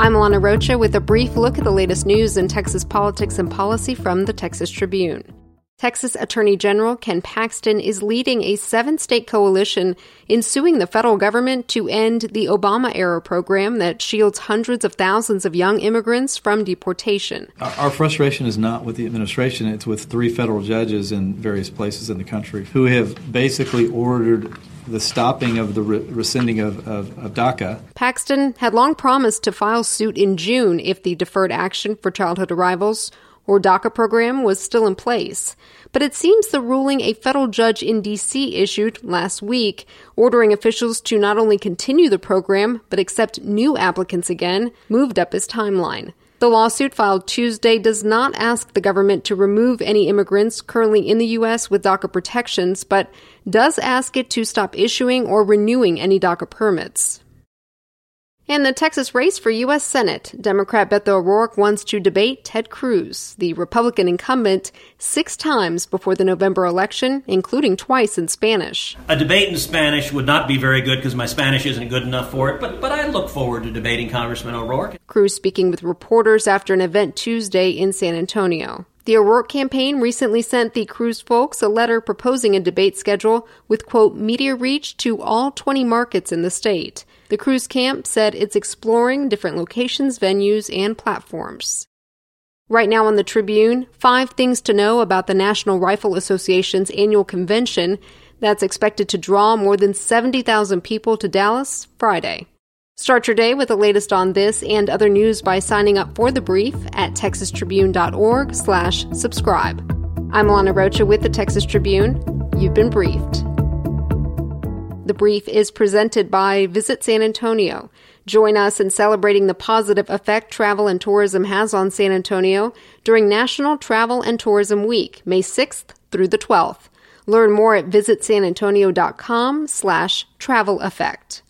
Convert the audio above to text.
I'm Alana Rocha with a brief look at the latest news in Texas politics and policy from the Texas Tribune. Texas Attorney General Ken Paxton is leading a seven state coalition in suing the federal government to end the Obama era program that shields hundreds of thousands of young immigrants from deportation. Our frustration is not with the administration, it's with three federal judges in various places in the country who have basically ordered the stopping of the re- rescinding of, of, of, DACA. Paxton had long promised to file suit in June if the Deferred Action for Childhood Arrivals or DACA program was still in place. But it seems the ruling a federal judge in D.C. issued last week, ordering officials to not only continue the program, but accept new applicants again, moved up his timeline. The lawsuit filed Tuesday does not ask the government to remove any immigrants currently in the U.S. with DACA protections, but does ask it to stop issuing or renewing any DACA permits. In the Texas race for U.S. Senate, Democrat Beto O'Rourke wants to debate Ted Cruz, the Republican incumbent, six times before the November election, including twice in Spanish. A debate in Spanish would not be very good because my Spanish isn't good enough for it, but, but I look forward to debating Congressman O'Rourke. Cruz speaking with reporters after an event Tuesday in San Antonio. The O'Rourke campaign recently sent the Cruz folks a letter proposing a debate schedule with, quote, media reach to all 20 markets in the state. The Cruz camp said it's exploring different locations, venues, and platforms. Right now on the Tribune, five things to know about the National Rifle Association's annual convention that's expected to draw more than 70,000 people to Dallas Friday. Start your day with the latest on this and other news by signing up for the brief at texastribune.org slash subscribe. I'm Alana Rocha with the Texas Tribune. You've been briefed. The brief is presented by Visit San Antonio. Join us in celebrating the positive effect travel and tourism has on San Antonio during National Travel and Tourism Week, May 6th through the 12th. Learn more at visitsanantonio.com slash travel effect.